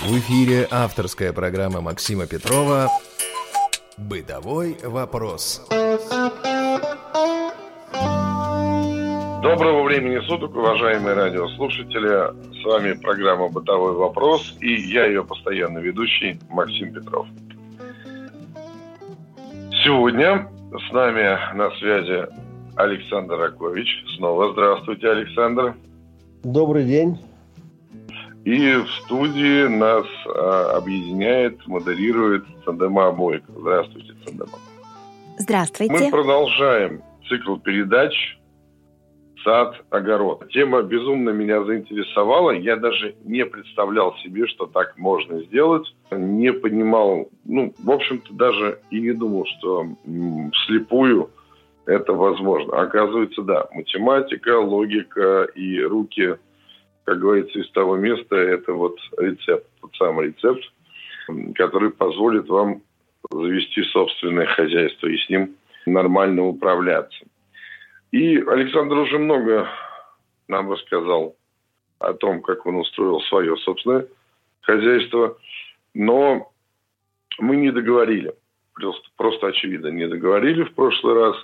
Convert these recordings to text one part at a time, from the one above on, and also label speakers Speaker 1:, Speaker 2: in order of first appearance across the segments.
Speaker 1: В эфире авторская программа Максима Петрова «Бытовой вопрос».
Speaker 2: Доброго времени суток, уважаемые радиослушатели. С вами программа «Бытовой вопрос» и я ее постоянный ведущий Максим Петров. Сегодня с нами на связи Александр Ракович. Снова здравствуйте, Александр.
Speaker 3: Добрый день.
Speaker 2: И в студии нас а, объединяет, модерирует Сандема Бойко. Здравствуйте, Сандема.
Speaker 4: Здравствуйте.
Speaker 2: Мы продолжаем цикл передач «Сад, огород». Тема безумно меня заинтересовала. Я даже не представлял себе, что так можно сделать. Не понимал, ну, в общем-то, даже и не думал, что м, вслепую это возможно. Оказывается, да, математика, логика и руки – как говорится, из того места, это вот рецепт, тот самый рецепт, который позволит вам завести собственное хозяйство и с ним нормально управляться. И Александр уже много нам рассказал о том, как он устроил свое собственное хозяйство, но мы не договорили. Просто, просто очевидно, не договорили в прошлый раз.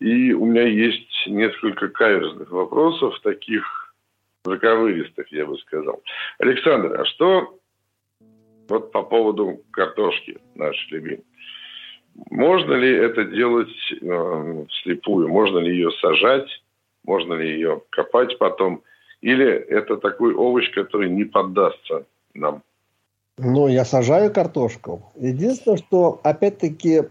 Speaker 2: И у меня есть несколько каверзных вопросов, таких заковыристых, я бы сказал. Александр, а что вот по поводу картошки нашей любимой? Можно ли это делать э, вслепую? Можно ли ее сажать? Можно ли ее копать потом? Или это такой овощ, который не поддастся нам?
Speaker 3: Ну, я сажаю картошку. Единственное, что, опять-таки,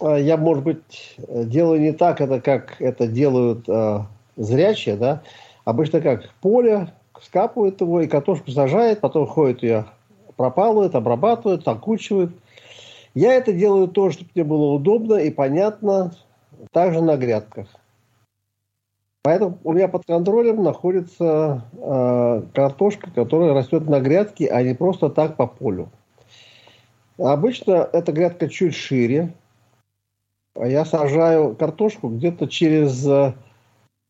Speaker 3: э, я, может быть, делаю не так, это как это делают э, зрячие, да, Обычно как? Поле, скапывают его, и картошку сажает, потом ходит ее, пропалывает, обрабатывает, окучивает. Я это делаю тоже, чтобы мне было удобно и понятно, также на грядках. Поэтому у меня под контролем находится э, картошка, которая растет на грядке, а не просто так по полю. Обычно эта грядка чуть шире. Я сажаю картошку где-то через, э,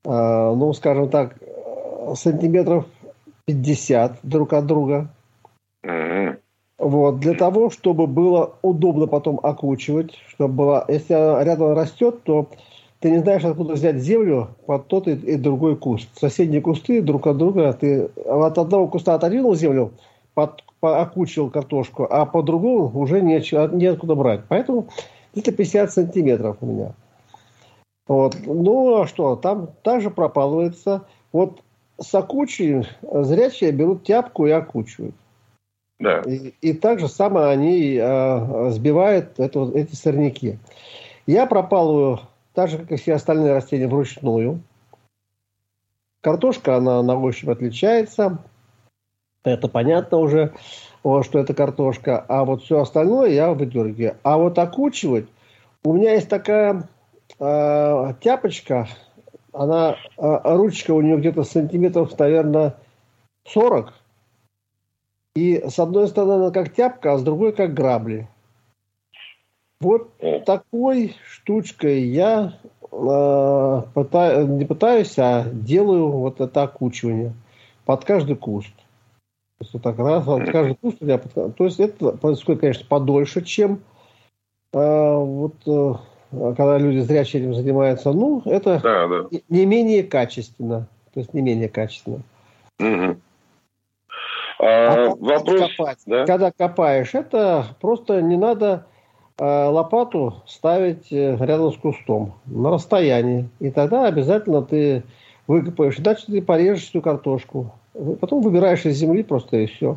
Speaker 3: ну, скажем так, сантиметров 50 друг от друга. Mm-hmm. Вот, для того, чтобы было удобно потом окучивать, чтобы было, если рядом растет, то ты не знаешь, откуда взять землю под тот и, и другой куст. Соседние кусты друг от друга, ты от одного куста отодвинул землю, под, по, окучил картошку, а по другому уже нечего, неоткуда брать. Поэтому где-то 50 сантиметров у меня. Вот. Ну, а что, там также пропалывается. Вот с окучей зрячие берут тяпку и окучивают. Да. И, и так же самое они э, сбивают это, эти сорняки. Я пропалываю так же, как и все остальные растения, вручную. Картошка, она на ощупь отличается. Это понятно уже, что это картошка. А вот все остальное я выдергиваю. А вот окучивать, у меня есть такая э, тяпочка, она, а, ручка у нее где-то сантиметров, наверное, 40. И с одной стороны она как тяпка, а с другой как грабли. Вот такой штучкой я э, пытаю, не пытаюсь, а делаю вот это окучивание под каждый куст. То есть вот так раз, под каждый куст у меня под, То есть это происходит, конечно, подольше, чем э, вот э, когда люди зрячие этим занимаются, ну, это да, да. не менее качественно. То есть не менее качественно. Угу. А, а вопрос, копать, да? когда копаешь, это просто не надо э, лопату ставить э, рядом с кустом, на расстоянии. И тогда обязательно ты выкопаешь, иначе ты порежешь всю картошку. Потом выбираешь из земли просто и все.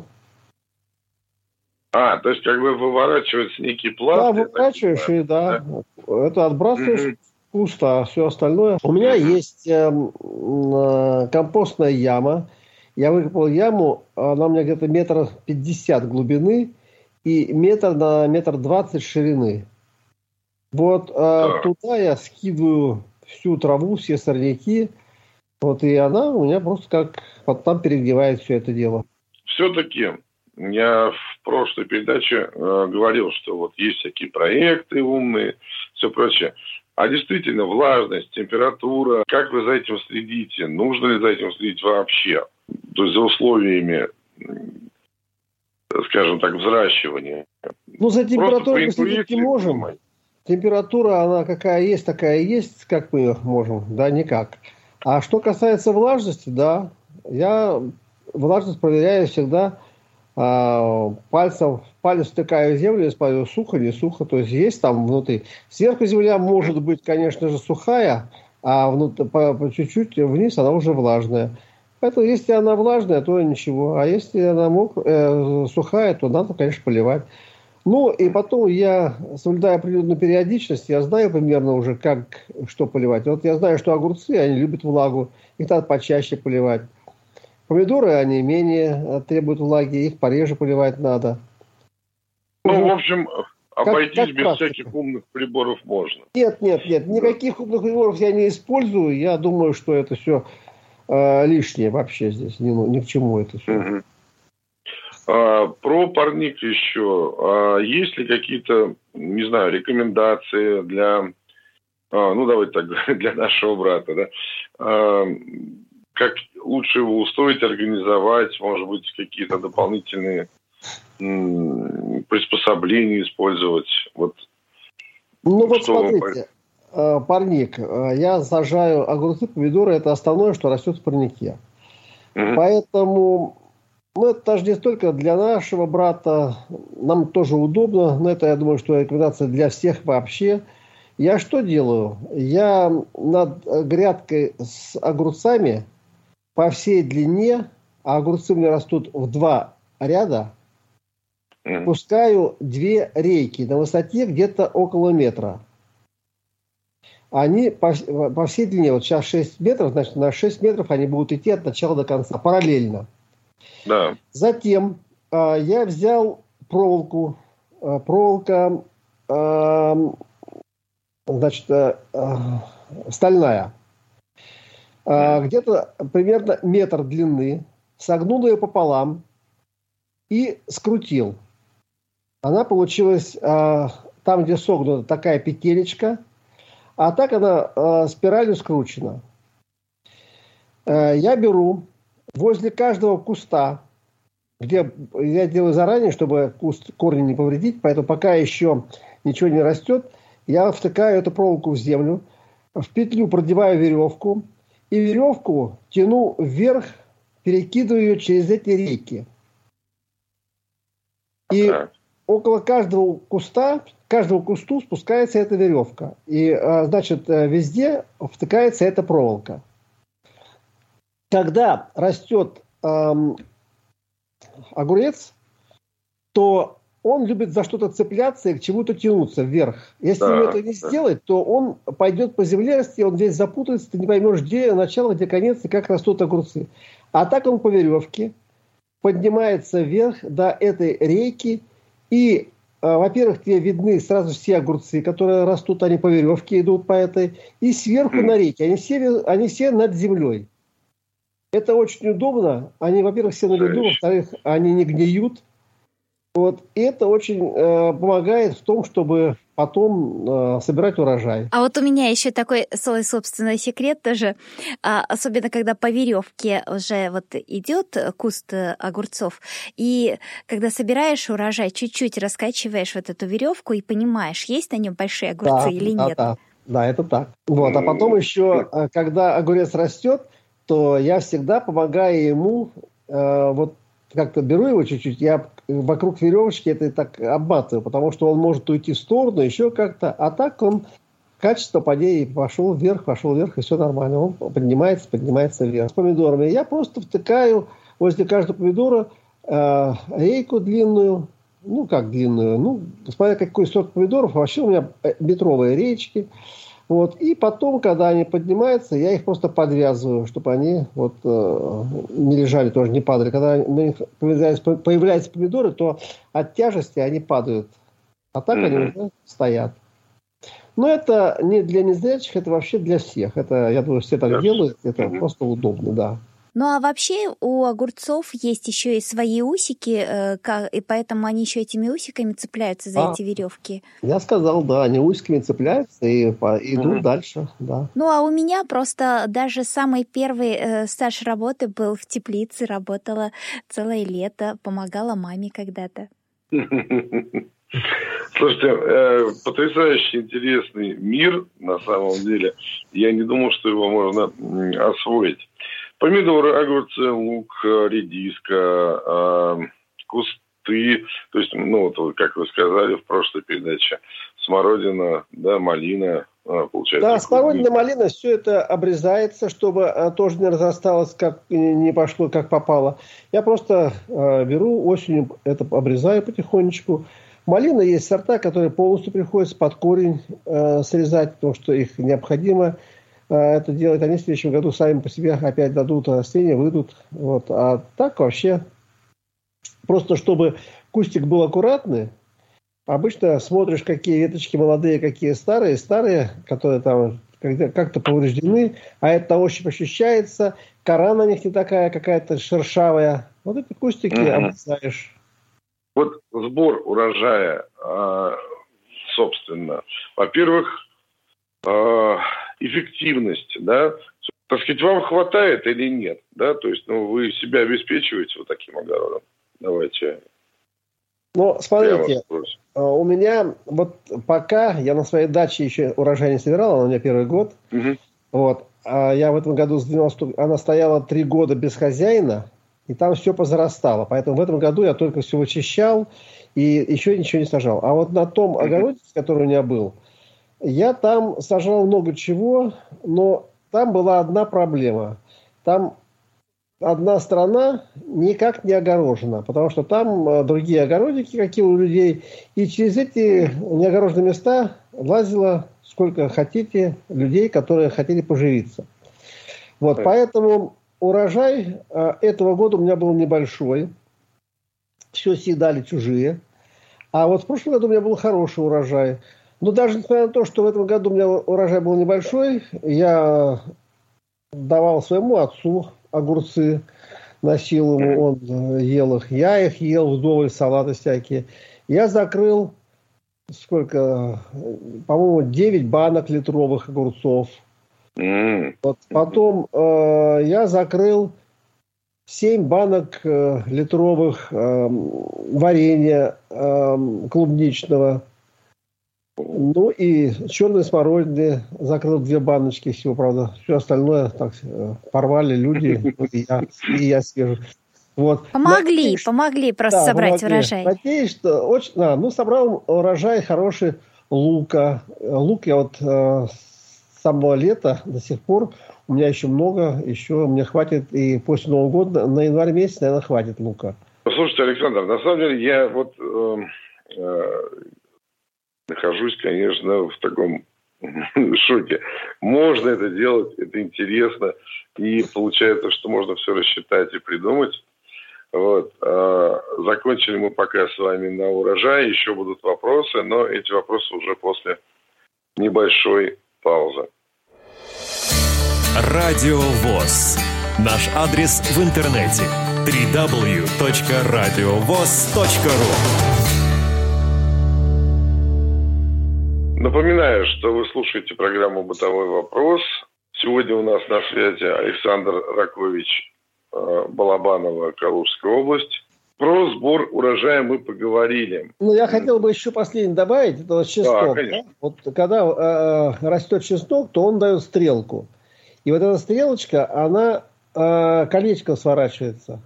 Speaker 2: А, то есть как бы выворачивается некий пласт.
Speaker 3: Да, выворачиваешь и да, да. это отбрасываешь угу. куста, а все остальное. У меня есть э, э, компостная яма. Я выкопал яму, она у меня где-то метр пятьдесят глубины и метр на метр двадцать ширины. Вот э, да. туда я скидываю всю траву, все сорняки. Вот и она у меня просто как вот там перегревает все это дело.
Speaker 2: Все-таки я в прошлой передаче э, говорил, что вот есть всякие проекты умные, все прочее. А действительно, влажность, температура, как вы за этим следите? Нужно ли за этим следить вообще? То есть за условиями скажем так, взращивания.
Speaker 3: Ну, за температурой мы следить не можем. Температура, она какая есть, такая есть, как мы можем, да, никак. А что касается влажности, да, я влажность проверяю всегда а, пальцем, палец втыкаю в землю смотрю, сухо, не сухо, то есть есть там внутри. Сверху земля может быть, конечно же, сухая, а внутри, чуть-чуть вниз она уже влажная. Поэтому если она влажная, то ничего. А если она мок, э, сухая, то надо, конечно, поливать. Ну, и потом я соблюдаю определенную периодичность, я знаю примерно уже, как, что поливать. Вот я знаю, что огурцы, они любят влагу, их надо почаще поливать. Помидоры, они менее э, требуют влаги, их пореже поливать надо.
Speaker 2: Ну, в общем, обойтись как, как без практика. всяких умных приборов можно.
Speaker 3: Нет, нет, нет, никаких умных приборов я не использую. Я думаю, что это все э, лишнее вообще здесь, ни, ни к чему это все. Угу.
Speaker 2: А, про парник еще. А, есть ли какие-то, не знаю, рекомендации для, а, ну давайте так, для нашего брата, да? Как лучше его устроить, организовать, может быть, какие-то дополнительные приспособления использовать. Вот,
Speaker 3: ну вот смотрите, вы... парник. Я сажаю огурцы, помидоры. Это основное, что растет в парнике. Угу. Поэтому ну, это даже не столько для нашего брата, нам тоже удобно, но это, я думаю, что рекомендация для всех вообще. Я что делаю? Я над грядкой с огурцами по всей длине, а огурцы у меня растут в два ряда, пускаю две рейки на высоте где-то около метра. Они по, по всей длине, вот сейчас 6 метров, значит, на 6 метров они будут идти от начала до конца, параллельно. Да. Затем э, я взял проволоку. Э, проволока, э, значит, э, стальная. Э, где-то примерно метр длины. Согнул ее пополам и скрутил. Она получилась э, там, где согнута такая петелечка, а так она э, спиралью скручена. Я беру возле каждого куста, где я делаю заранее, чтобы куст корни не повредить, поэтому пока еще ничего не растет, я втыкаю эту проволоку в землю, в петлю продеваю веревку, и веревку тяну вверх, перекидываю ее через эти реки. И около каждого куста, каждого кусту спускается эта веревка. И, а, значит, э, везде втыкается эта проволока когда растет эм, огурец, то он любит за что-то цепляться и к чему-то тянуться вверх. Если да, ему это не да. сделать, то он пойдет по земле расти, он здесь запутается, ты не поймешь, где начало, где конец и как растут огурцы. А так он по веревке поднимается вверх до этой рейки и э, во-первых, тебе видны сразу все огурцы, которые растут, они по веревке идут по этой, и сверху на реке. Они все, они все над землей. Это очень удобно. Они, во-первых, все на льду, во-вторых, они не гниют. Вот. И это очень э, помогает в том, чтобы потом э, собирать урожай.
Speaker 4: А вот у меня еще такой свой собственный секрет тоже, а, особенно когда по веревке уже вот идет куст огурцов, и когда собираешь урожай, чуть-чуть раскачиваешь вот эту веревку и понимаешь, есть на нем большие огурцы да, или
Speaker 3: да,
Speaker 4: нет.
Speaker 3: Да, да, это так. Вот, а потом еще, э, когда огурец растет, то я всегда помогаю ему, э, вот как-то беру его чуть-чуть, я вокруг веревочки это так обматываю, потому что он может уйти в сторону, еще как-то, а так он качество ней пошел вверх, пошел вверх, и все нормально. Он поднимается, поднимается вверх. С помидорами. Я просто втыкаю возле каждого помидора э, рейку длинную, ну, как длинную, ну, смотря какой сорт помидоров, вообще у меня э, метровые речки, вот. И потом, когда они поднимаются, я их просто подвязываю, чтобы они вот, э, не лежали, тоже не падали. Когда на них появляются, появляются помидоры, то от тяжести они падают. А так mm-hmm. они уже стоят. Но это не для незрячих, это вообще для всех. Это, я думаю, все так делают. Это mm-hmm. просто удобно, да.
Speaker 4: Ну а вообще у огурцов есть еще и свои усики, э, и поэтому они еще этими усиками цепляются за а, эти веревки.
Speaker 3: Я сказал, да, они усиками цепляются и идут mm-hmm. дальше, да.
Speaker 4: Ну а у меня просто даже самый первый э, стаж работы был в теплице, работала целое лето, помогала маме когда-то.
Speaker 2: Слушайте, э, потрясающе интересный мир на самом деле. Я не думал, что его можно освоить. Помидоры, огурцы, лук, редиска, э, кусты. То есть, ну, вот, как вы сказали в прошлой передаче, смородина, да, малина,
Speaker 3: а, получается. Да, смородина, малина, все это обрезается, чтобы тоже не разрасталось, как не пошло, как попало. Я просто э, беру осенью это обрезаю потихонечку. Малина есть сорта, которые полностью приходится под корень э, срезать, потому что их необходимо э, это делать. Они в следующем году сами по себе опять дадут растения, выйдут. Вот. А так вообще просто чтобы кустик был аккуратный, Обычно смотришь, какие веточки молодые, какие старые. Старые, которые там как-то повреждены, а это ощупь ощущается. Кора на них не такая, какая-то шершавая. Вот эти кустики mm-hmm. обрезаешь.
Speaker 2: Вот сбор урожая, а, собственно, во-первых, а, эффективность, да, так сказать, вам хватает или нет, да, то есть, ну, вы себя обеспечиваете вот таким огородом. Давайте
Speaker 3: ну, смотрите, а, у меня вот пока я на своей даче еще урожай не собирал, она у меня первый год. Угу. Вот. А я в этом году сдвинул, что она стояла три года без хозяина, и там все позарастало. Поэтому в этом году я только все вычищал и еще ничего не сажал. А вот на том огороде, который у меня был, я там сажал много чего, но там была одна проблема. Там одна страна никак не огорожена, потому что там э, другие огородики, какие у людей, и через эти неогороженные места лазило сколько хотите людей, которые хотели поживиться. Вот, да. поэтому урожай э, этого года у меня был небольшой, все съедали чужие, а вот в прошлом году у меня был хороший урожай. Но даже несмотря на то, что в этом году у меня урожай был небольшой, я давал своему отцу огурцы, носил ему, он ел их. Я их ел вдоволь, салаты всякие. Я закрыл сколько, по-моему, 9 банок литровых огурцов. Mm. Вот потом э, я закрыл 7 банок э, литровых э, варенья э, клубничного. Ну и черной смородины закрыл две баночки всего, правда. Все остальное так э, порвали люди, и я, и я свежу.
Speaker 4: Вот. Помогли, Надеюсь, помогли просто да, собрать помогли. урожай.
Speaker 3: Надеюсь, что очень... А, ну, собрал урожай хороший лука. Лук я вот э, с самого лета до сих пор, у меня еще много, еще мне хватит и после Нового года, на январь месяц, наверное, хватит лука.
Speaker 2: Слушайте, Александр, на самом деле я вот э, э, нахожусь, конечно, в таком шоке. Можно это делать, это интересно, и получается, что можно все рассчитать и придумать. Вот. А, закончили мы пока с вами на урожае, еще будут вопросы, но эти вопросы уже после небольшой паузы.
Speaker 5: Радио ВОЗ. Наш адрес в интернете www.radiovoz.ru
Speaker 2: Напоминаю, что вы слушаете программу «Бытовой вопрос». Сегодня у нас на связи Александр Ракович э, Балабанова, Калужская область. Про сбор урожая мы поговорили.
Speaker 3: Ну, я хотел бы еще последнее добавить. Это вот чеснок. Да, да? Вот когда э, растет чеснок, то он дает стрелку. И вот эта стрелочка, она э, колечком сворачивается.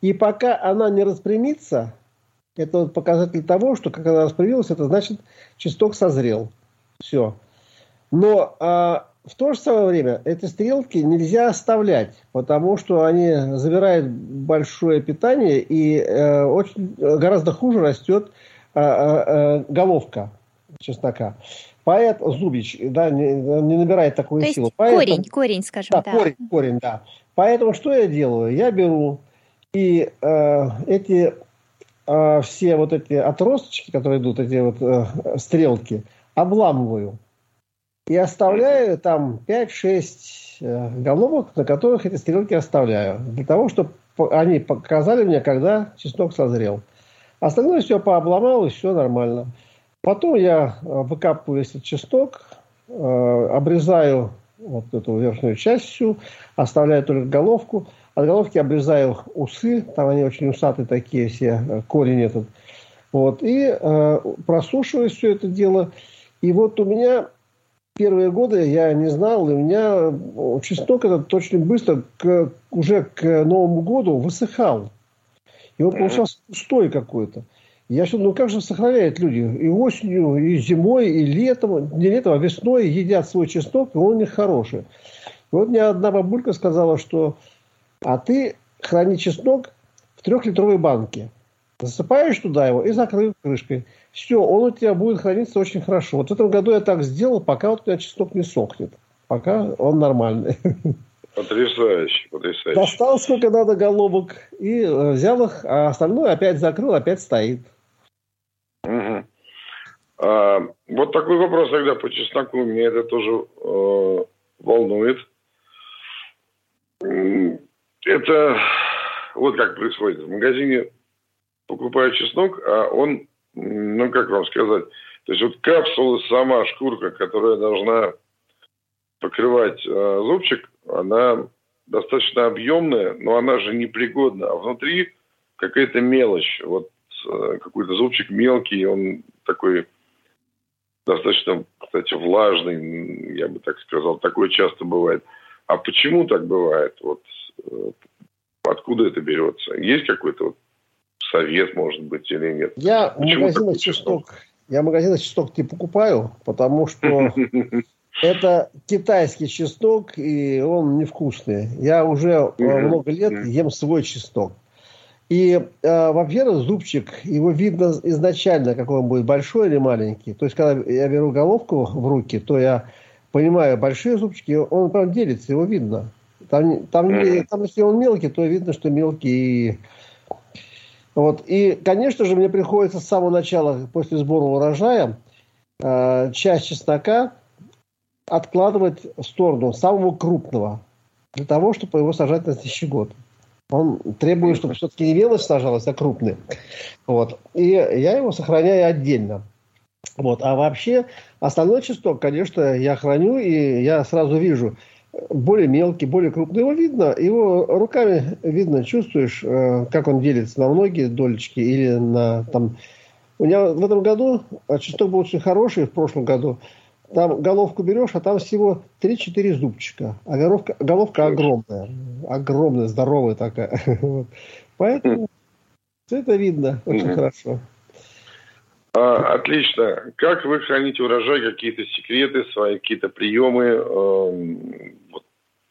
Speaker 3: И пока она не распрямится, это показатель того, что как она распрямилась, это значит, чисток созрел. Все. Но а, в то же самое время эти стрелки нельзя оставлять, потому что они забирают большое питание и э, очень, гораздо хуже растет э, э, головка чеснока. Поэтому зубич да, не, не набирает такую
Speaker 4: То
Speaker 3: силу.
Speaker 4: Есть Поэтому, корень, корень, скажем
Speaker 3: да, да. Корень, корень, да. Поэтому что я делаю? Я беру и э, эти э, все вот эти отросточки, которые идут, эти вот э, стрелки, обламываю. и оставляю там 5-6 э, головок, на которых эти стрелки оставляю. Для того, чтобы они показали мне, когда чеснок созрел. Остальное все пообломал, и все нормально. Потом я э, выкапываю этот чеснок, э, обрезаю вот эту верхнюю часть всю, оставляю только головку. От головки обрезаю усы, там они очень усатые такие все, корень этот. Вот, и э, просушиваю все это дело. И вот у меня первые годы я не знал, и у меня чеснок этот очень быстро, к, уже к Новому году высыхал. И он получался пустой какой-то. Я что, ну как же сохраняют люди? И осенью, и зимой, и летом, не летом, а весной едят свой чеснок, и он у них хороший. И вот мне одна бабулька сказала, что а ты храни чеснок в трехлитровой банке. Засыпаешь туда его и закрыл крышкой. Все, он у тебя будет храниться очень хорошо. Вот в этом году я так сделал, пока вот у меня чеснок не сохнет. Пока он нормальный.
Speaker 2: Потрясающе, потрясающе.
Speaker 3: Достал сколько надо головок и э, взял их, а остальное опять закрыл, опять стоит.
Speaker 2: Угу. А, вот такой вопрос тогда по чесноку. Меня это тоже э, волнует. Это вот как происходит. В магазине покупаю чеснок, а он, ну как вам сказать, то есть вот капсула сама, шкурка, которая должна покрывать э, зубчик, она достаточно объемная, но она же непригодна. А внутри какая-то мелочь. Вот э, какой-то зубчик мелкий, он такой достаточно, кстати, влажный, я бы так сказал. Такое часто бывает. А почему так бывает? Вот откуда это берется? Есть какой-то вот совет, может быть, или нет?
Speaker 3: Я почему в магазинах чеснок, я в магазинах чеснок не покупаю, потому что Это китайский чеснок, и он невкусный. Я уже угу. много лет ем свой чеснок. И, э, во-первых, зубчик, его видно изначально, какой он будет, большой или маленький. То есть, когда я беру головку в руки, то я понимаю, большие зубчики, он прям делится, его видно. Там, там, mm там если он мелкий, то видно, что мелкий. Вот. И, конечно же, мне приходится с самого начала, после сбора урожая, э, часть чеснока откладывать в сторону самого крупного, для того, чтобы его сажать на следующий год. Он требует, чтобы все-таки не мелочь сажалась, а крупный. Вот. И я его сохраняю отдельно. Вот. А вообще, остальной часток, конечно, я храню, и я сразу вижу, более мелкий, более крупный, его видно, его руками видно, чувствуешь, э, как он делится на многие долечки или на там... У меня в этом году часток был очень хороший, в прошлом году – там головку берешь, а там всего 3-4 зубчика. А головка, головка огромная. Огромная, здоровая такая. Поэтому все это видно очень хорошо.
Speaker 2: А, отлично. Как вы храните урожай? Какие-то секреты, свои какие-то приемы? Эм,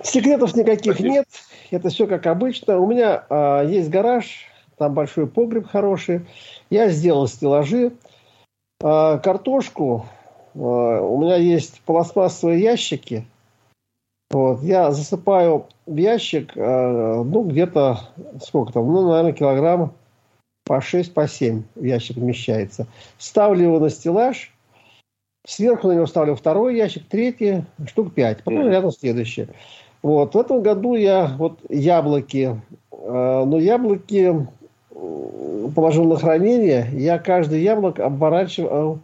Speaker 3: Секретов никаких нет. Это все как обычно. У меня а, есть гараж, там большой погреб хороший. Я сделал стеллажи. А, картошку Э, у меня есть пластмассовые ящики. Вот, я засыпаю в ящик, э, ну, где-то, сколько там, ну, наверное, килограмм по 6, по 7 в ящик вмещается. Ставлю его на стеллаж, сверху на него ставлю второй ящик, третий, штук 5, потом рядом следующий. Вот, в этом году я вот яблоки, э, но яблоки положил на хранение, я каждый яблок обворачивал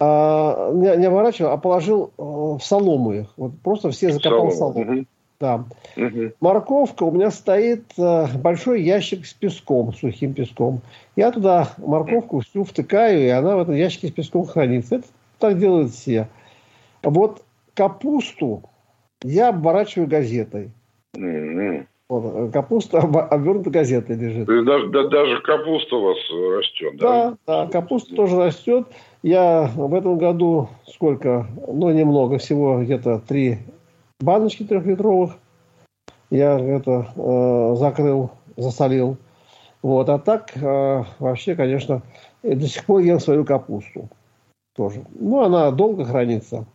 Speaker 3: а, не, не оборачивал, а положил э, в солому их. Вот просто все закопал в солому. Угу. Да. Угу. Морковка у меня стоит э, большой ящик с песком, сухим песком. Я туда морковку всю втыкаю, и она в этом ящике с песком хранится. Это так делают все. Вот капусту я обворачиваю газетой. Угу. Вот, э, капуста обернута газетой лежит.
Speaker 2: Даже, даже капуста у вас растет,
Speaker 3: да? Да, да, капуста тоже растет. Я в этом году сколько, ну немного, всего где-то три баночки трехлитровых. Я это э, закрыл, засолил. Вот, а так э, вообще, конечно, до сих пор ем свою капусту тоже. Ну, она долго хранится.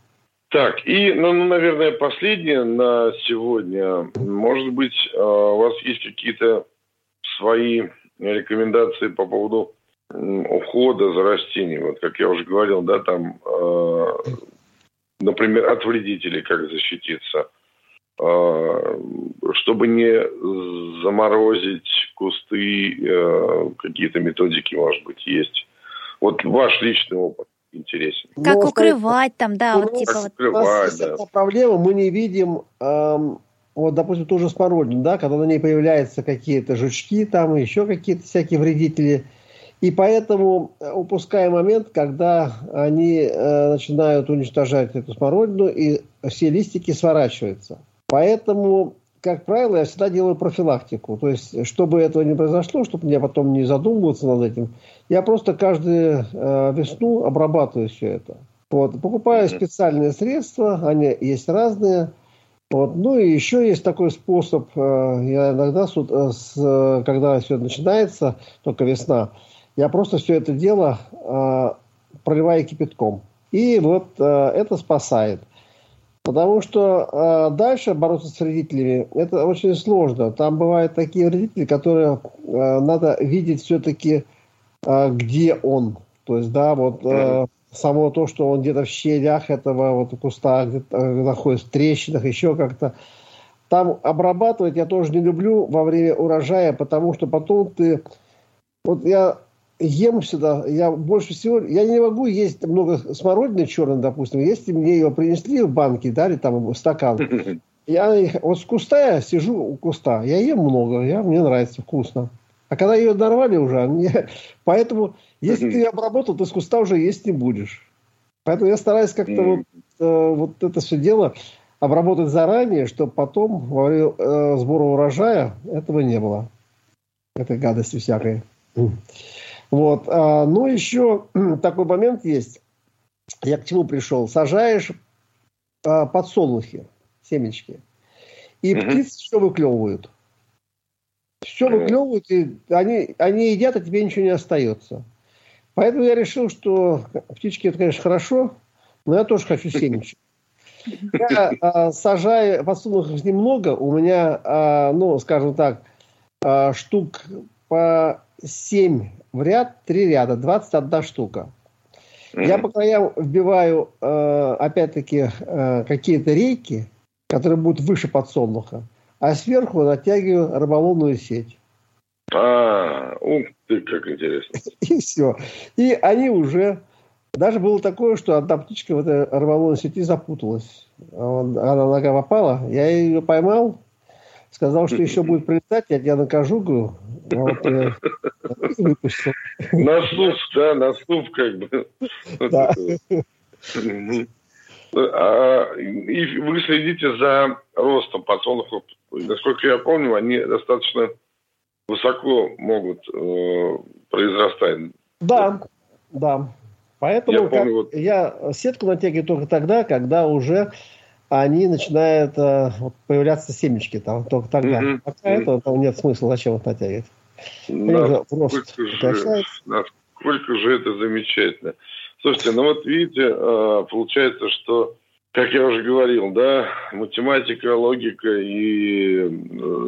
Speaker 2: Так, и, ну, ну, наверное, последнее на сегодня. Может быть, э, у вас есть какие-то свои рекомендации по поводу ухода за растениями. Вот как я уже говорил, да, там э, например, от вредителей, как защититься, а, чтобы не заморозить кусты, э, какие-то методики, может быть, есть. Вот ваш личный опыт интересен.
Speaker 4: Как Но, укрывать там, да,
Speaker 3: вот типа вот. Укрывать, да. проблема, мы не видим, эм, вот, допустим, тоже смородину, да, когда на ней появляются какие-то жучки, там еще какие-то всякие вредители, и поэтому упускаем момент, когда они э, начинают уничтожать эту смородину, и все листики сворачиваются. Поэтому как правило, я всегда делаю профилактику. То есть, чтобы этого не произошло, чтобы мне потом не задумываться над этим, я просто каждую э, весну обрабатываю все это. Вот. Покупаю специальные средства, они есть разные. Вот. Ну и еще есть такой способ, э, я иногда, с, э, с, когда все начинается, только весна, я просто все это дело э, проливаю кипятком. И вот э, это спасает. Потому что э, дальше бороться с вредителями это очень сложно. Там бывают такие вредители, которые э, надо видеть все-таки, э, где он. То есть, да, вот э, само то, что он где-то в щелях этого вот куста, где-то э, находится в трещинах, еще как-то. Там обрабатывать я тоже не люблю во время урожая, потому что потом ты... Вот я ем всегда, я больше всего, я не могу есть много смородины черной, допустим, если мне ее принесли в банке, дали там стакан, я вот с куста я сижу у куста, я ем много, я, мне нравится, вкусно. А когда ее дорвали уже, мне, поэтому, если ты ее обработал, ты с куста уже есть не будешь. Поэтому я стараюсь как-то вот, э, вот это все дело обработать заранее, чтобы потом во время э, сбора урожая этого не было. Этой гадости всякой. Вот. А, ну, еще такой момент есть. Я к чему пришел? Сажаешь а, подсолнухи, семечки. И угу. птицы все выклевывают. Все выклевывают, и они, они едят, а тебе ничего не остается. Поэтому я решил, что птички это, конечно, хорошо, но я тоже хочу семечек. Я а, сажаю подсолнухов немного, у меня, а, ну, скажем так, а, штук по 7 в ряд, 3 ряда, 21 штука. Я по краям вбиваю, э, опять-таки, э, какие-то рейки, которые будут выше подсолнуха, а сверху натягиваю рыболовную сеть.
Speaker 2: А, ух ты, как интересно.
Speaker 3: И все. И они уже... Даже было такое, что одна птичка в этой рыболовной сети запуталась. Она нога попала, я ее поймал, сказал, что еще будет прилетать, я тебя накажу, говорю, вот,
Speaker 2: выпустил. На суп, да, на суп как бы. Да. А, и вы следите за ростом подсолнухов. Насколько я помню, они достаточно высоко могут э, произрастать.
Speaker 3: Да, да. Поэтому я, помню, вот... я сетку натягиваю только тогда, когда уже они начинают э, появляться семечки там, только тогда. Mm-hmm. Пока mm-hmm. этого там нет смысла, зачем их натягивать.
Speaker 2: Насколько же, насколько же это замечательно. Слушайте, ну вот видите, э, получается, что, как я уже говорил, да, математика, логика и э,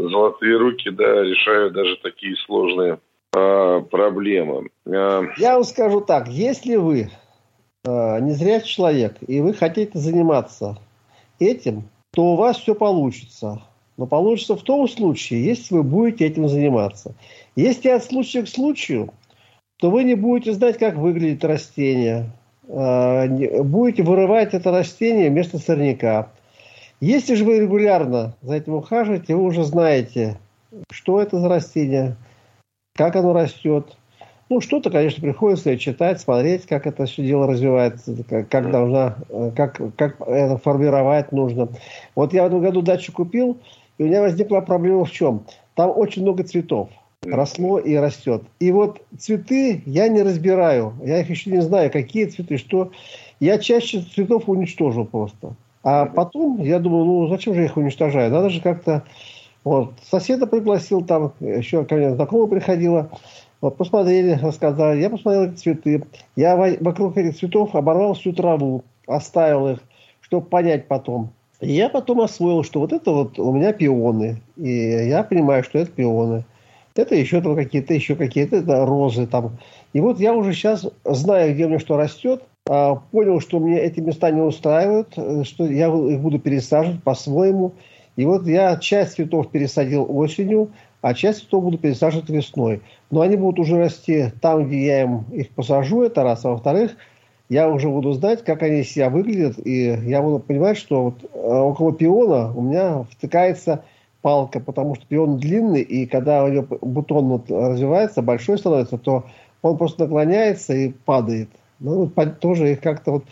Speaker 2: золотые руки, да, решают даже такие сложные э, проблемы.
Speaker 3: Я вам скажу так, если вы не зря человек, и вы хотите заниматься этим, то у вас все получится. Но получится в том случае, если вы будете этим заниматься. Если от случая к случаю, то вы не будете знать, как выглядит растение. А, будете вырывать это растение вместо сорняка. Если же вы регулярно за этим ухаживаете, вы уже знаете, что это за растение, как оно растет, ну, что-то, конечно, приходится читать, смотреть, как это все дело развивается, как, как должна, э, как, как это формировать нужно. Вот я в этом году дачу купил, и у меня возникла проблема в чем? Там очень много цветов росло и растет. И вот цветы я не разбираю. Я их еще не знаю, какие цветы, что. Я чаще цветов уничтожил просто. А потом я думаю, ну зачем же я их уничтожаю? Надо же как-то... Вот, соседа пригласил там, еще ко мне знакомая приходила. Вот посмотрели, рассказали. Я посмотрел эти цветы. Я вокруг этих цветов оборвал всю траву, оставил их, чтобы понять потом. Я потом освоил, что вот это вот у меня пионы. И я понимаю, что это пионы. Это еще там какие-то, еще какие-то, это розы там. И вот я уже сейчас знаю, где у меня что растет. а, понял, что мне эти места не устраивают, что я их буду пересаживать по-своему. И вот я часть цветов пересадил осенью, а часть цветов буду пересаживать весной. Но они будут уже расти там, где я им их посажу, это раз. А во-вторых, я уже буду знать, как они себя выглядят, и я буду понимать, что вот э, около пиона у меня втыкается палка, потому что пион длинный, и когда у него бутон вот развивается, большой становится, то он просто наклоняется и падает. Ну, тоже их как-то вот...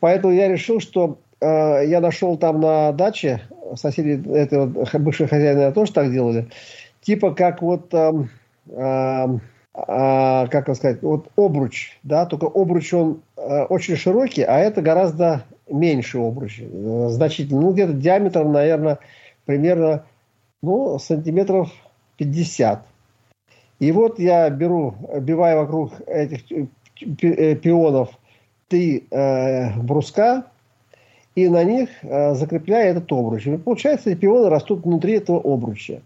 Speaker 3: Поэтому я решил, что э, я нашел там на даче, соседи этого бывшие хозяина тоже так делали, типа как вот... Э, э, а, как сказать, вот обруч, да, только обруч он э, очень широкий, а это гораздо меньше обруч, э, значительно, ну где-то диаметром, наверное, примерно, ну, сантиметров 50. И вот я беру, оббиваю вокруг этих Э, пионов три бруска и на них закрепляя этот обруч. И получается, пионы растут внутри этого обруча.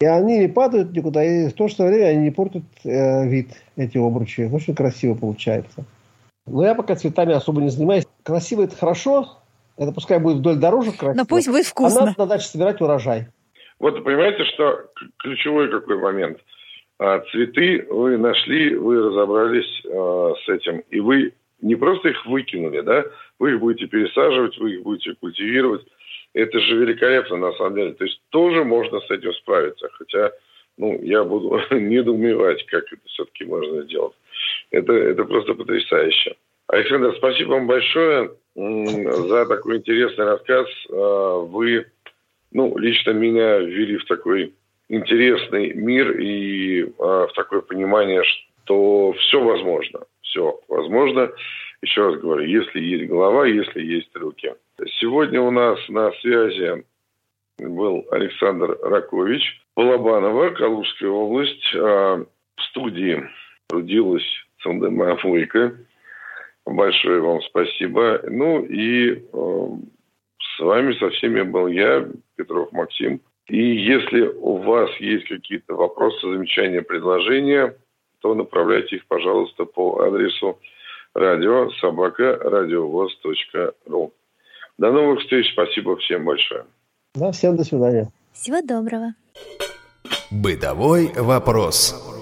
Speaker 3: И они не падают никуда, и в то же время они не портят э, вид, эти обручи. Очень красиво получается. Но я пока цветами особо не занимаюсь. Красиво это хорошо, это пускай будет вдоль дорожек красиво.
Speaker 4: Но пусть будет вкусно.
Speaker 3: А надо на даче собирать урожай.
Speaker 2: Вот понимаете, что ключевой какой момент – а цветы вы нашли, вы разобрались э, с этим, и вы не просто их выкинули, да, вы их будете пересаживать, вы их будете культивировать. Это же великолепно на самом деле. То есть тоже можно с этим справиться. Хотя, ну, я буду недоумевать, как это все-таки можно сделать. Это, это просто потрясающе. Александр, спасибо вам большое за такой интересный рассказ. А, вы, ну, лично меня ввели в такой интересный мир и э, в такое понимание, что все возможно. Все возможно. Еще раз говорю, если есть голова, если есть руки. Сегодня у нас на связи был Александр Ракович, Балабанова, Калужская область. Э, в студии трудилась Цандема Фуйка. Большое вам спасибо. Ну и э, с вами со всеми был я, Петров Максим. И если у вас есть какие-то вопросы, замечания, предложения, то направляйте их, пожалуйста, по адресу радио собака радиовоз.ру. До новых встреч. Спасибо всем большое.
Speaker 3: Да, всем до свидания.
Speaker 4: Всего доброго.
Speaker 1: Бытовой вопрос.